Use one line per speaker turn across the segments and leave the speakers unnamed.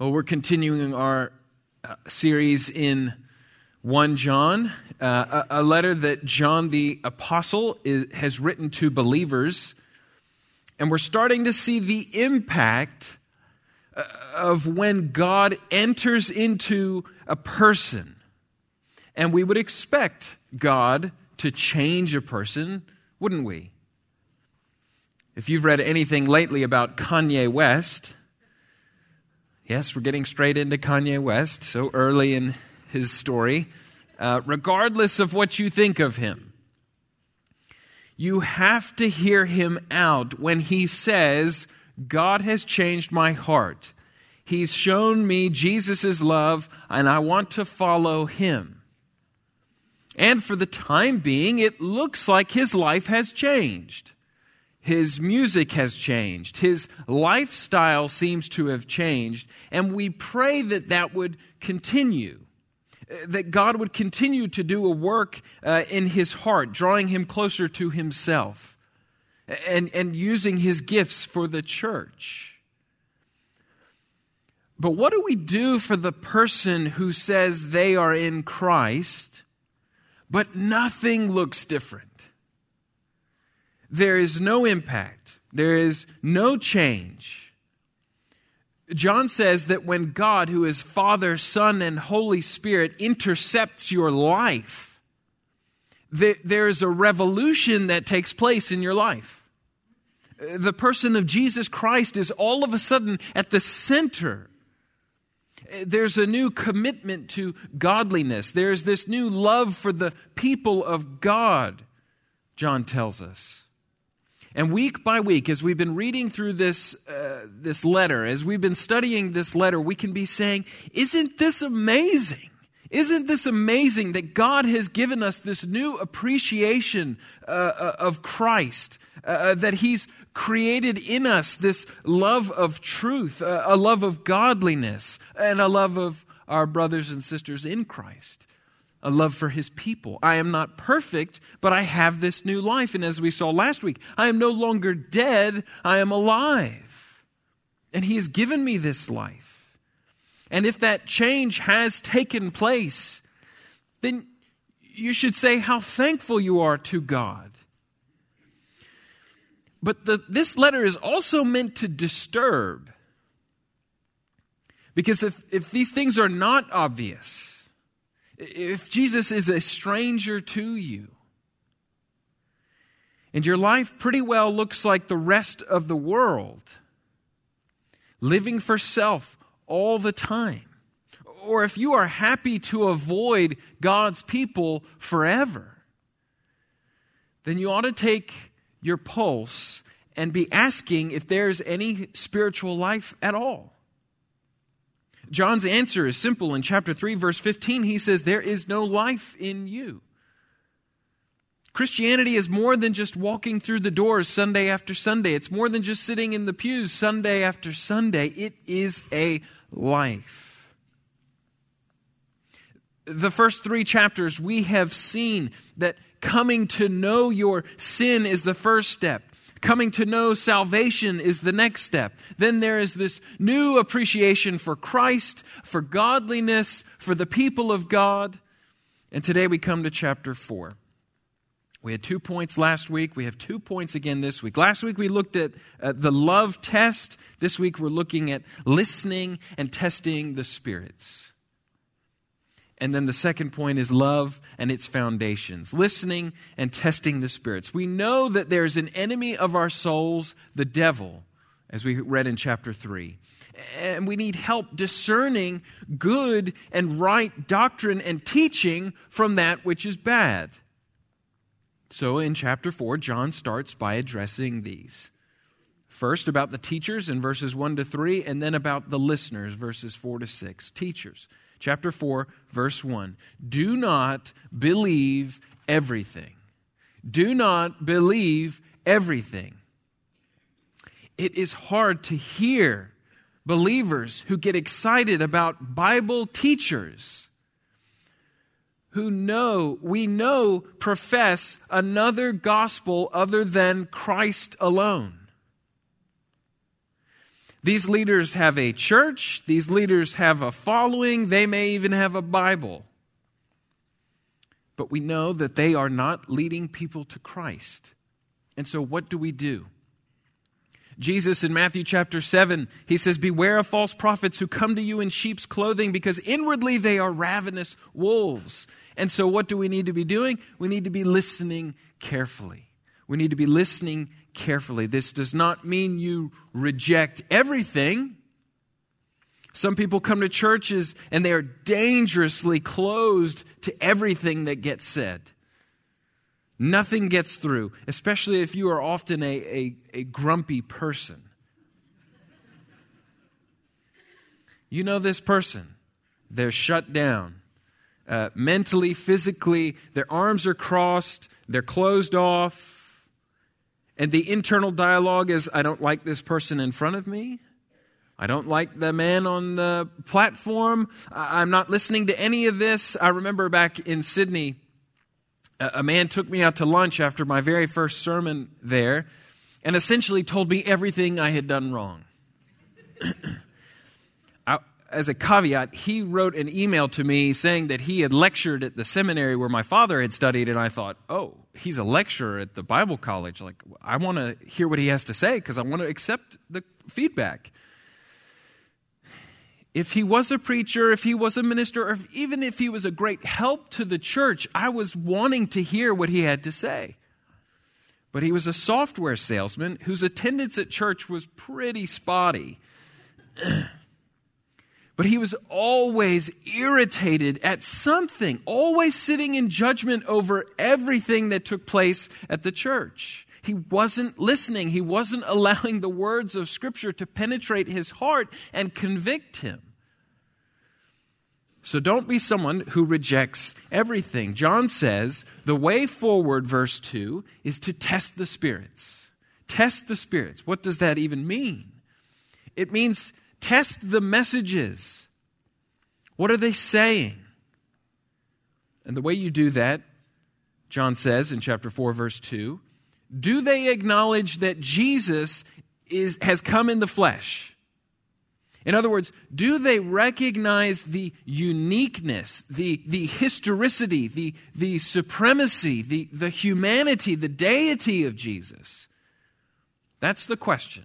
Well, we're continuing our uh, series in 1 John, uh, a, a, letter that John the Apostle is, has written to believers. And we're starting to see the impact uh, of when God enters into a person. And we would expect God to change a person, wouldn't we? If you've read anything lately about Kanye West, Yes, we're getting straight into Kanye West so early in his story. Uh, regardless of what you think of him, you have to hear him out when he says, God has changed my heart. He's shown me Jesus' love, and I want to follow him. And for the time being, it looks like his life has changed. His music has changed. His lifestyle seems to have changed. And we pray that that would continue. That God would continue to do a work uh, in his heart, drawing him closer to himself and, and using his gifts for the church. But what do we do for the person who says they are in Christ, but nothing looks different? There is no impact, there is no change. John says that when God, who is Father, Son, and Holy Spirit, intercepts your life, there is a revolution that takes place in your life. The person of Jesus Christ is all of a sudden at the center. There's a new commitment to godliness. There's this new love for the people of God, John tells us. And week by week, as we've been reading through this, uh, this letter, as we've been studying this letter, we can be saying, Isn't this amazing? Isn't this amazing that God has given us this new appreciation uh, uh of Christ? Uh, uh, that He's created in us this love of truth, uh, a love of godliness, and a love of our brothers and sisters in Christ a love for his people. I am not perfect, but I have this new life. And as we saw last week, I am no longer dead, I am alive. And he has given me this life. And if that change has taken place, then you should say how thankful you are to God. But the, this letter is also meant to disturb. Because if, if these things are not obvious, if Jesus is a stranger to you, and your life pretty well looks like the rest of the world, living for self all the time, or if you are happy to avoid God's people forever, then you ought to take your pulse and be asking if there's any spiritual life at all. John's answer is simple. In chapter 3, verse 15, he says, There is no life in you. Christianity is more than just walking through the doors Sunday after Sunday. It's more than just sitting in the pews Sunday after Sunday. It is a life. The first three chapters, we have seen that coming to know your sin is the first step. Coming to know salvation is the next step. Then there is this new appreciation for Christ, for godliness, for the people of God. And today we come to chapter 4. We had two points last week. We have two points again this week. Last week we looked at uh, the love test. This week we're looking at listening and testing the spirits. And then the second point is love and its foundations, listening and testing the spirits. We know that there's an enemy of our souls, the devil, as we read in chapter 3. And we need help discerning good and right doctrine and teaching from that which is bad. So in chapter 4, John starts by addressing these. First, about the teachers in verses 1 to 3, and then about the listeners, verses 4 to 6. Teachers chapter 4, verse 1. Do not believe everything. Do not believe everything. It is hard to hear believers who get excited about Bible teachers who know, we know, profess another gospel other than Christ alone. These leaders have a church, these leaders have a following, they may even have a Bible. But we know that they are not leading people to Christ. And so, what do we do? Jesus in Matthew chapter 7, he says, Beware of false prophets who come to you in sheep's clothing because inwardly they are ravenous wolves. And so, what do we need to be doing? We need to be listening carefully. We need to be listening carefully. This does not mean you reject everything. Some people come to churches and they are dangerously closed to everything that gets said. Nothing gets through, especially if you are often a, a, a grumpy person. You know this person. They're shut down. Uh, mentally, physically, their arms are crossed, they're closed off. And the internal dialogue is I don't like this person in front of me. I don't like the man on the platform. I'm not listening to any of this. I remember back in Sydney, a man took me out to lunch after my very first sermon there and essentially told me everything I had done wrong. As a caveat, he wrote an email to me saying that he had lectured at the seminary where my father had studied, and I thought, oh, he's a lecturer at the Bible college. Like, I want to hear what he has to say because I want to accept the feedback if he was a preacher, if he was a minister, or if, even if he was a great help to the church, I was wanting to hear what he had to say. But he was a software salesman whose attendance at church was pretty spotty. but he was always irritated at something, always sitting in judgment over everything that took place at the church. He wasn't listening. He wasn't allowing the words of Scripture to penetrate his heart and convict him. So don't be someone who rejects everything. John says the way forward, verse 2, is to test the spirits. Test the spirits. What does that even mean? It means test the messages. What are they saying? And the way you do that, John says in chapter 4, verse 2, do they acknowledge that Jesus is, has come in the flesh? In other words, do they recognize the uniqueness, the, the historicity, the, the supremacy, the, the humanity, the deity of Jesus? That's the question.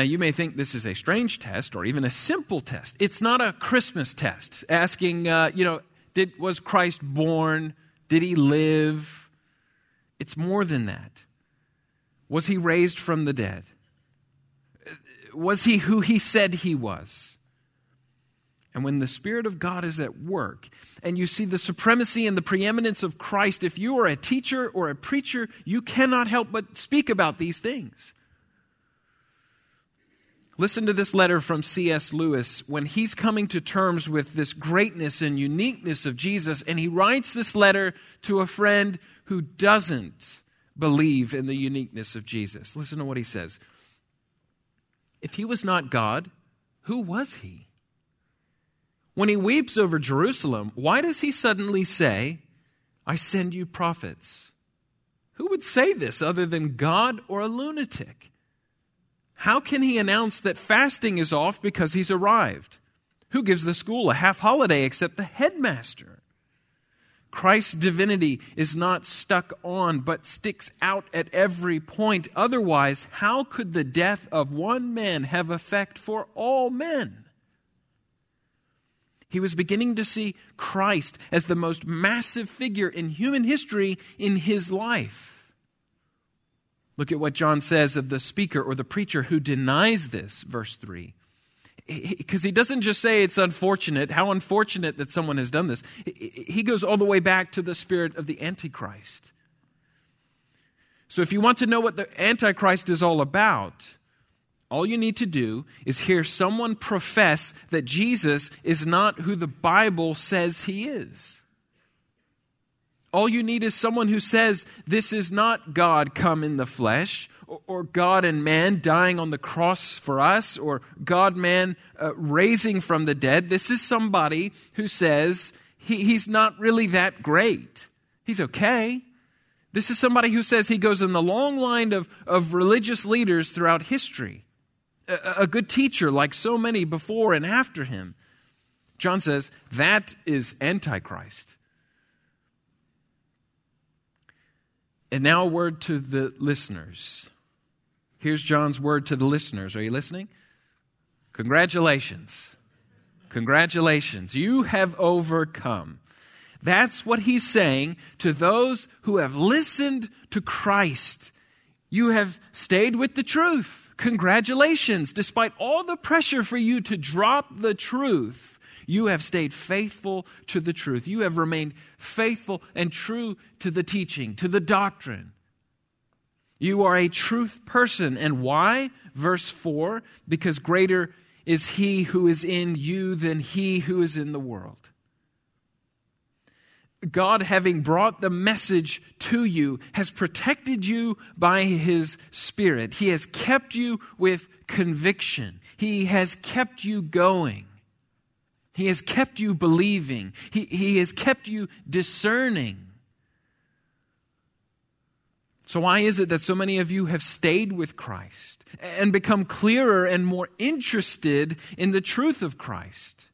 Now, you may think this is a strange test or even a simple test. It's not a Christmas test asking, uh, you know, did, was Christ born? Did he live? It's more than that. Was he raised from the dead? Was he who he said he was? And when the Spirit of God is at work, and you see the supremacy and the preeminence of Christ, if you are a teacher or a preacher, you cannot help but speak about these things. Listen to this letter from C.S. Lewis when he's coming to terms with this greatness and uniqueness of Jesus, and he writes this letter to a friend who doesn't believe in the uniqueness of Jesus. Listen to what he says. If he was not God, who was he? When he weeps over Jerusalem, why does he suddenly say, I send you prophets? Who would say this other than God or a lunatic? How can he announce that fasting is off because he's arrived? Who gives the school a half holiday except the headmaster? Christ's divinity is not stuck on, but sticks out at every point. Otherwise, how could the death of one man have effect for all men? He was beginning to see Christ as the most massive figure in human history in his life. Look at what John says of the speaker or the preacher who denies this, verse 3 because he doesn't just say it's unfortunate, how unfortunate that someone has done this. He goes all the way back to the spirit of the Antichrist. So if you want to know what the Antichrist is all about, all you need to do is hear someone profess that Jesus is not who the Bible says he is. All you need is someone who says this is not God come in the flesh, or God and man dying on the cross for us, or God man uh, raising from the dead. This is somebody who says he, he's not really that great. He's okay. This is somebody who says he goes in the long line of, of religious leaders throughout history. a, a good teacher like so many before and after him. John says that is Antichrist. And now, a word to the listeners. Here's John's word to the listeners. Are you listening? Congratulations. Congratulations. You have overcome. That's what he's saying to those who have listened to Christ. You have stayed with the truth. Congratulations. Despite all the pressure for you to drop the truth, you have stayed faithful to the truth. You have remained faithful and true to the teaching, to the doctrine. You are a truth person. And why? Verse 4 because greater is he who is in you than he who is in the world. God, having brought the message to you, has protected you by His Spirit. He has kept you with conviction. He has kept you going. He has kept you believing. He, he has kept you discerning. So, why is it that so many of you have stayed with Christ and become clearer and more interested in the truth of Christ?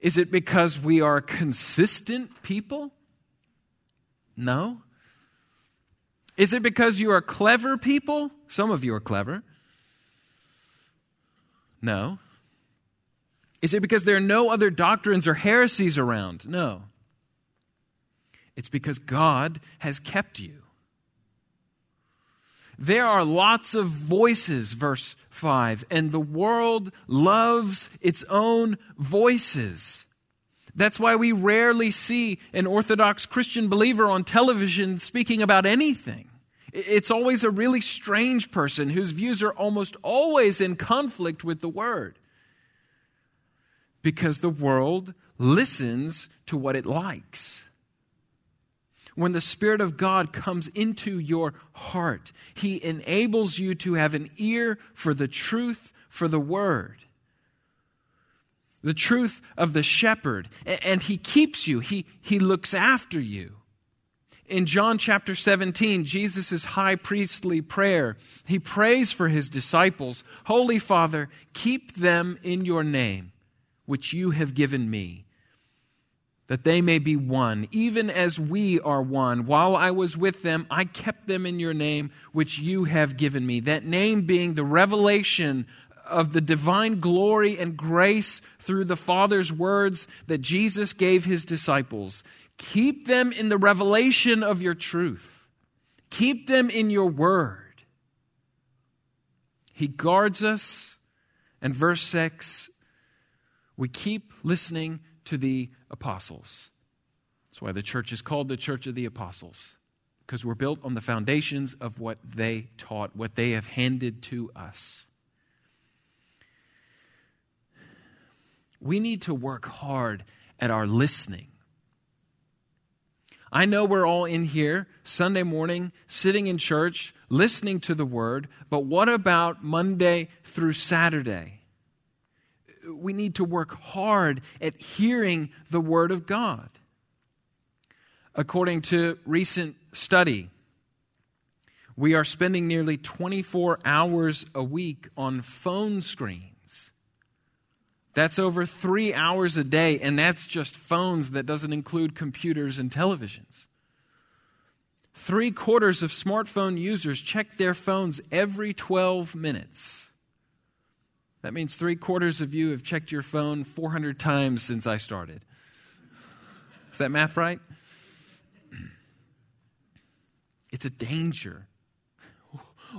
Is it because we are consistent people? No. Is it because you are clever people? Some of you are clever. No. Is it because there are no other doctrines or heresies around? No. It's because God has kept you. There are lots of voices, verse 5, and the world loves its own voices. That's why we rarely see an Orthodox Christian believer on television speaking about anything. It's always a really strange person whose views are almost always in conflict with the Word. Because the world listens to what it likes when the Spirit of God comes into your heart, He enables you to have an ear for the truth, for the Word. The truth of the shepherd. And He keeps you, He, he looks after you. In John chapter 17, Jesus' high priestly prayer, he prays for his disciples Holy Father, keep them in your name, which you have given me that they may be one, even as we are one. While I was with them, I kept them in your name, which you have given me. That name being the revelation of the divine glory and grace through the Father's words that Jesus gave his disciples. Keep them in the revelation of your truth, keep them in your word. He guards us. And verse 6 we keep listening to the apostles. That's why the church is called the Church of the Apostles, because we're built on the foundations of what they taught, what they have handed to us. We need to work hard at our listening. I know we're all in here Sunday morning, sitting in church, listening to the word, but what about Monday through Saturday? We need to work hard at hearing the Word of God. According to recent study, we are spending nearly 24 hours a week on phone screens. That's over three hours a day, and that's just phones, that doesn't include computers and televisions. Three quarters of smartphone users check their phones every 12 minutes. That means three quarters of you have checked your phone 400 times since I started. Is that math right? It's a danger.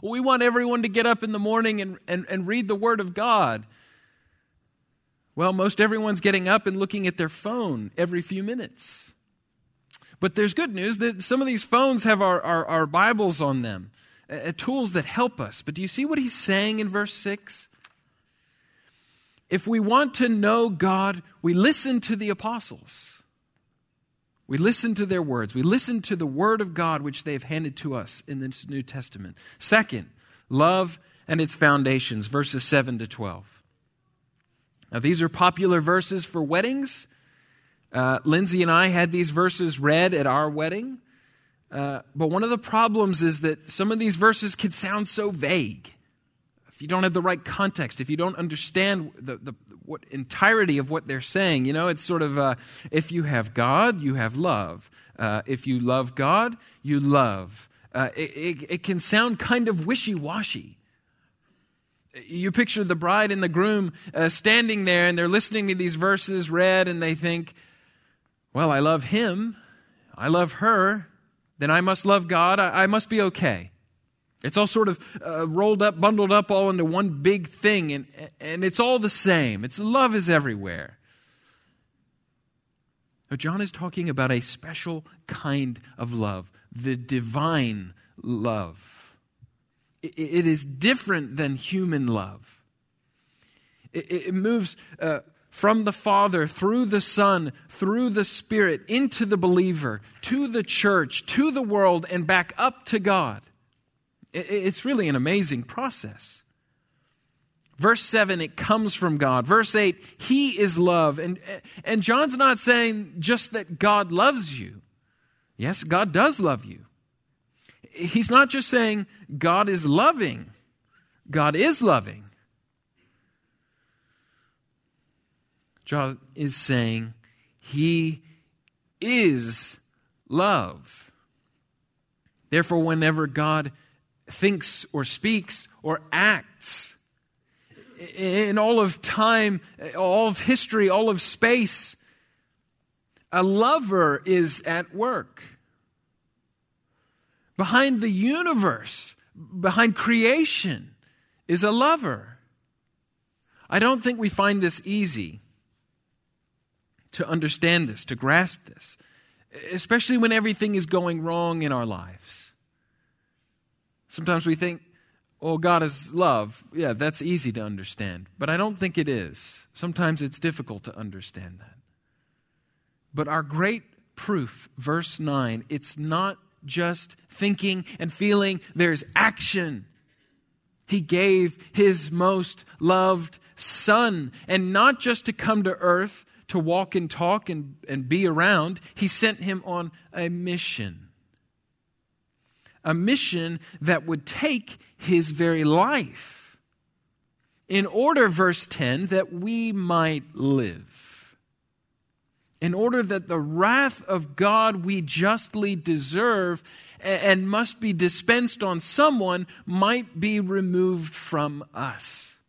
We want everyone to get up in the morning and, and, and read the Word of God. Well, most everyone's getting up and looking at their phone every few minutes. But there's good news that some of these phones have our, our, our Bibles on them, uh, tools that help us. But do you see what he's saying in verse 6? If we want to know God, we listen to the apostles. We listen to their words. We listen to the word of God which they've handed to us in this New Testament. Second, love and its foundations, verses 7 to 12. Now, these are popular verses for weddings. Uh, Lindsay and I had these verses read at our wedding. Uh, but one of the problems is that some of these verses can sound so vague if you don't have the right context, if you don't understand the, the what entirety of what they're saying, you know, it's sort of uh, if you have God, you have love. Uh, if you love God, you love. Uh, it, it, it can sound kind of wishy washy. You picture the bride and the groom uh, standing there and they're listening to these verses read and they think, well, I love him, I love her, then I must love God, I, I must be okay. It's all sort of uh, rolled up, bundled up all into one big thing, and, and it's all the same. It's love is everywhere. John is talking about a special kind of love, the divine love. it, it is different than human love. It, it moves uh, from the Father through the Son, through the Spirit, into the believer, to the church, to the world, and back up to God. It's really an amazing process. Verse 7, it comes from God. Verse 8, He is love. And, and John's not saying just that God loves you. Yes, God does love you. He's not just saying God is loving, God is loving. John is saying He is love. Therefore, whenever God thinks or speaks or acts. In all of time, all of history, all of space, a lover is at work. Behind the universe, behind creation, is a lover. I don't think we find this easy to understand this, to grasp this, especially when everything is going wrong in our lives. Sometimes we think, oh, God is love. Yeah, that's easy to understand. But I don't think it is. Sometimes it's difficult to understand that. But our great proof, verse 9, it's not just thinking and feeling, there's action. He gave his most loved son, and not just to come to earth to walk and talk and, and be around, he sent him on a mission a mission that would take his very life in order, verse 10, that we might live. In order that the wrath of God we justly deserve and must be dispensed on someone might be removed from us.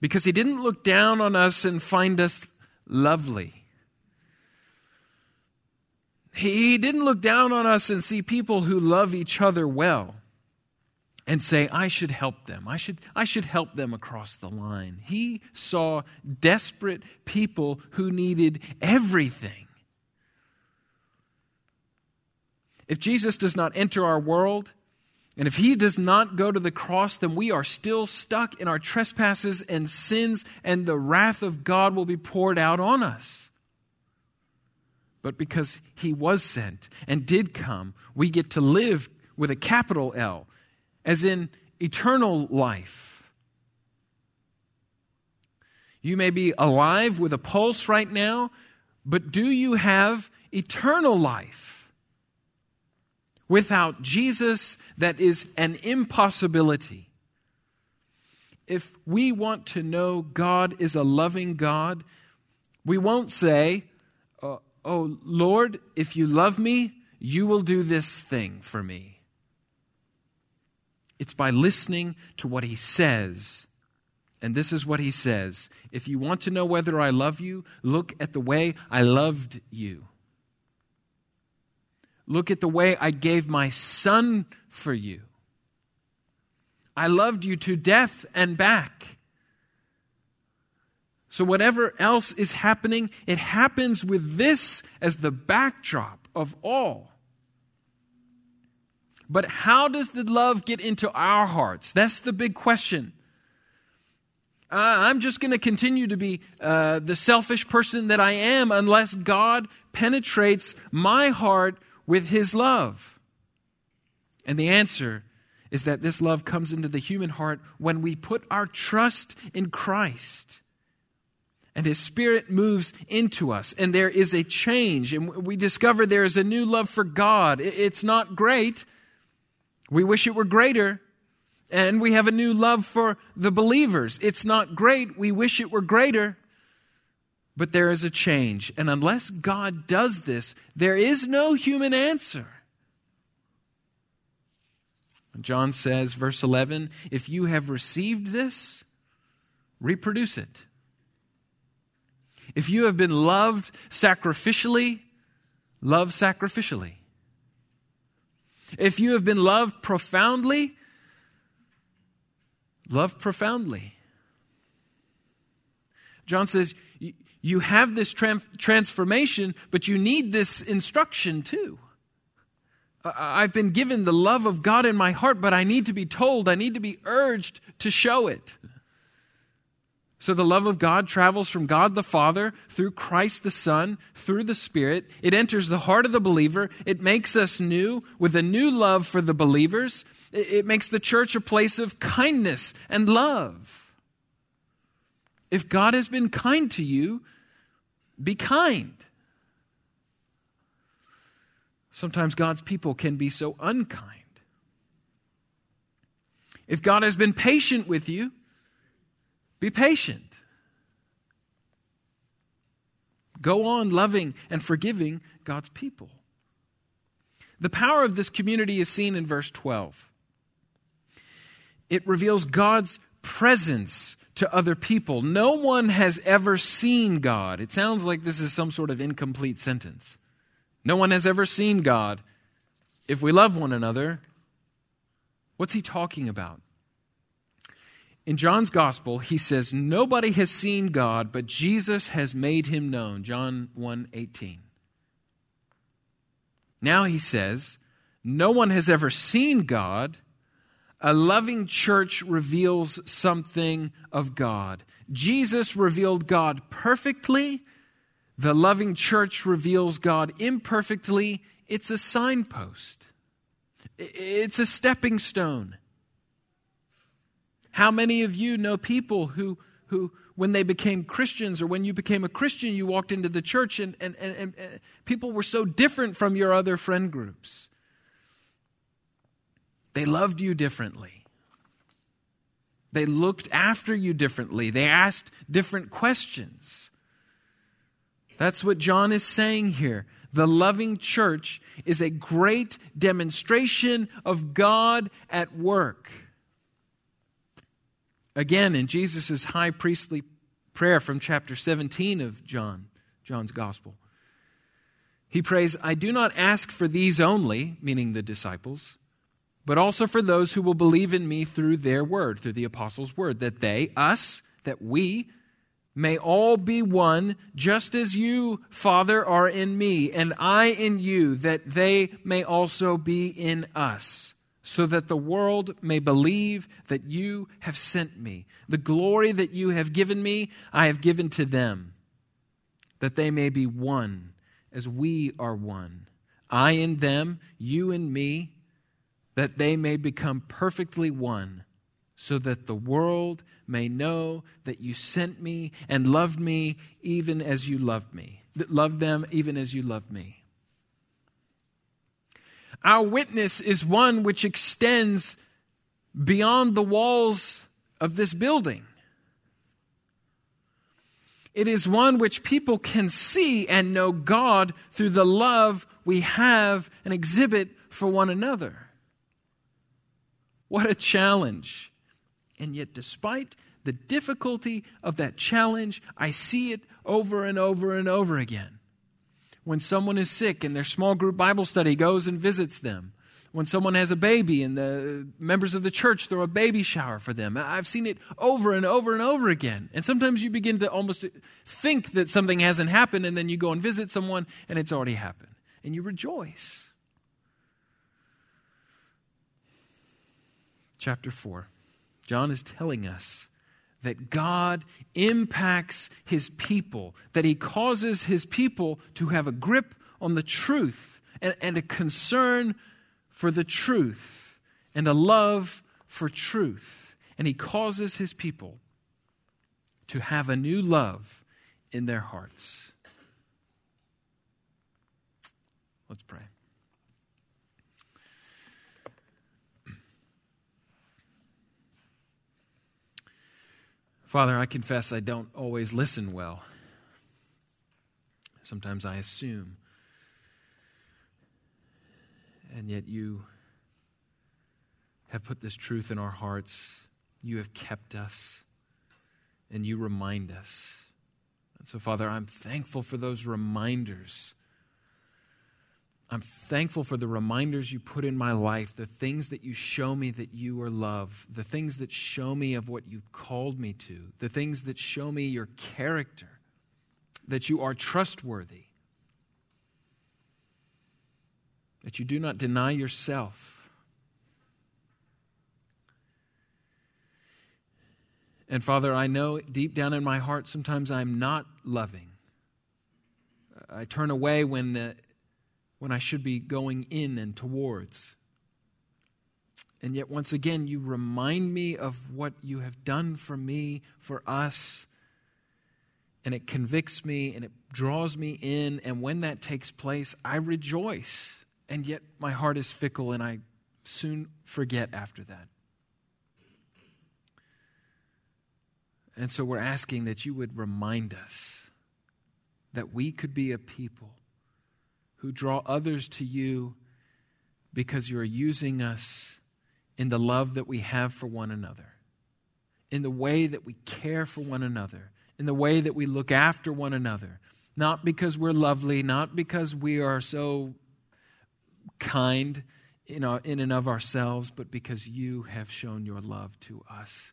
Because he didn't look down on us and find us lovely. He didn't look down on us and see people who love each other well and say, I should help them. I should, I should help them across the line. He saw desperate people who needed everything. If Jesus does not enter our world, and if he does not go to the cross, then we are still stuck in our trespasses and sins, and the wrath of God will be poured out on us but because he was sent and did come, we get to live with a capital L, as in eternal life. You may be alive with a pulse right now, but do you have eternal life? Without Jesus, that is an impossibility. If we want to know God is a loving God, we won't say, Oh, Oh, Lord, if you love me, you will do this thing for me. It's by listening to what he says. And this is what he says If you want to know whether I love you, look at the way I loved you. Look at the way I gave my son for you. I loved you to death and back. So, whatever else is happening, it happens with this as the backdrop of all. But how does the love get into our hearts? That's the big question. Uh, I'm just going to continue to be uh, the selfish person that I am unless God penetrates my heart with His love. And the answer is that this love comes into the human heart when we put our trust in Christ and his spirit moves into us and there is a change and we discover there is a new love for god it's not great we wish it were greater And we have a new love for the believers. It's not great. We wish it were greater. But there is a change. And unless God does this, there is no human answer. John says, verse 11, if you have received this, reproduce it. If you have been loved sacrificially, love sacrificially. If you have been loved profoundly, love profoundly. John says, you have this transformation, but you need this instruction too. I've been given the love of God in my heart, but I need to be told, I need to be urged to show it. So the love of God travels from God the Father through Christ the Son, through the Spirit. It enters the heart of the believer. It makes us new with a new love for the believers. It makes the church a place of kindness and love. If God has been kind to you, be kind. Sometimes God's people can be so unkind. If God has been patient with you, be patient. Go on loving and forgiving God's people. The power of this community is seen in verse 12. It reveals God's presence to other people. No one has ever seen God. It sounds like this is some sort of incomplete sentence. No one has ever seen God. If we love one another, what's he talking about? In John's gospel, he says, Nobody has seen God, but Jesus has made him known. John 1 18. Now he says, No one has ever seen God. A loving church reveals something of God. Jesus revealed God perfectly, the loving church reveals God imperfectly. It's a signpost, it's a stepping stone. How many of you know people who, who when they became Christians or when you became a Christian, you walked into the church and, and, and, and people were so different from your other friend groups? They loved you differently. They looked after you differently. They asked different questions. That's what John is saying here. The loving church is a great demonstration of God at work. Again, in Jesus' high priestly prayer from chapter 17 of John, John's gospel, he prays, I do not ask for these only, meaning the disciples, but also for those who will believe in me through their word, through the apostles' word, that they, us, that we, may all be one, just as you, Father, are in me, and I in you, that they may also be in us, so that the world may believe that you have sent me. The glory that you have given me, I have given to them, that they may be one, as we are one. I in them, you in me, that they may become perfectly one so that the world may know that you sent me and loved me even as you loved me, that loved them even as you loved me. Our witness is one which extends beyond the walls of this building. It is one which people can see and know God through the love we have and exhibit for one another. What a challenge and yet, despite the difficulty of that challenge, I see it over and over and over again. When someone is sick and their small group Bible study goes and visits them, when someone has a baby and the members of the church throw a baby shower for them. I've seen it over and over and over again. And sometimes you begin to almost think that something hasn't happened, and then you go and visit someone and it's already happened. And you rejoice. Chapter 4. John is telling us that God impacts his people, that he causes his people to have a grip on the truth and, and, a concern for the truth and a love for truth. And he causes his people to have a new love in their hearts. Let's pray. Father, I confess I don't always listen well. Sometimes I assume. And yet you have put this truth in our hearts. You have kept us, and you remind us. And so, Father, I'm thankful for those reminders I'm thankful for the reminders you put in my life, the things that you show me that you are love, the things that show me of what you've called me to, the things that show me your character, that you are trustworthy, that you do not deny yourself. And Father, I know deep down in my heart sometimes I'm not loving. I turn away when the when I should be going in and towards. And yet, once again, you remind me of what you have done for me, for us. And it convicts me and it draws me in. And when that takes place, I rejoice. And yet, my heart is fickle and I soon forget after that. And so, we're asking that you would remind us that we could be a people who draw others to you because you are using us in the love that we have for one another, in the way that we care for one another, in the way that we look after one another. Not because we're lovely, not because we are so kind in, our, in and of ourselves, but because you have shown your love to us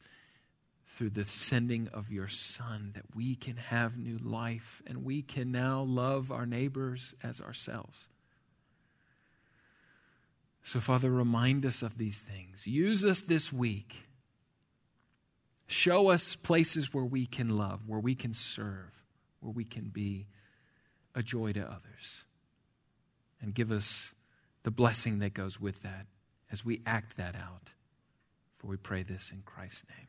through the sending of your Son that we can have new life and we can now love our neighbors as ourselves. So, Father, remind us of these things. Use us this week. Show us places where we can love, where we can serve, where we can be a joy to others. And give us the blessing that goes with that as we act that out. For we pray this in Christ's name.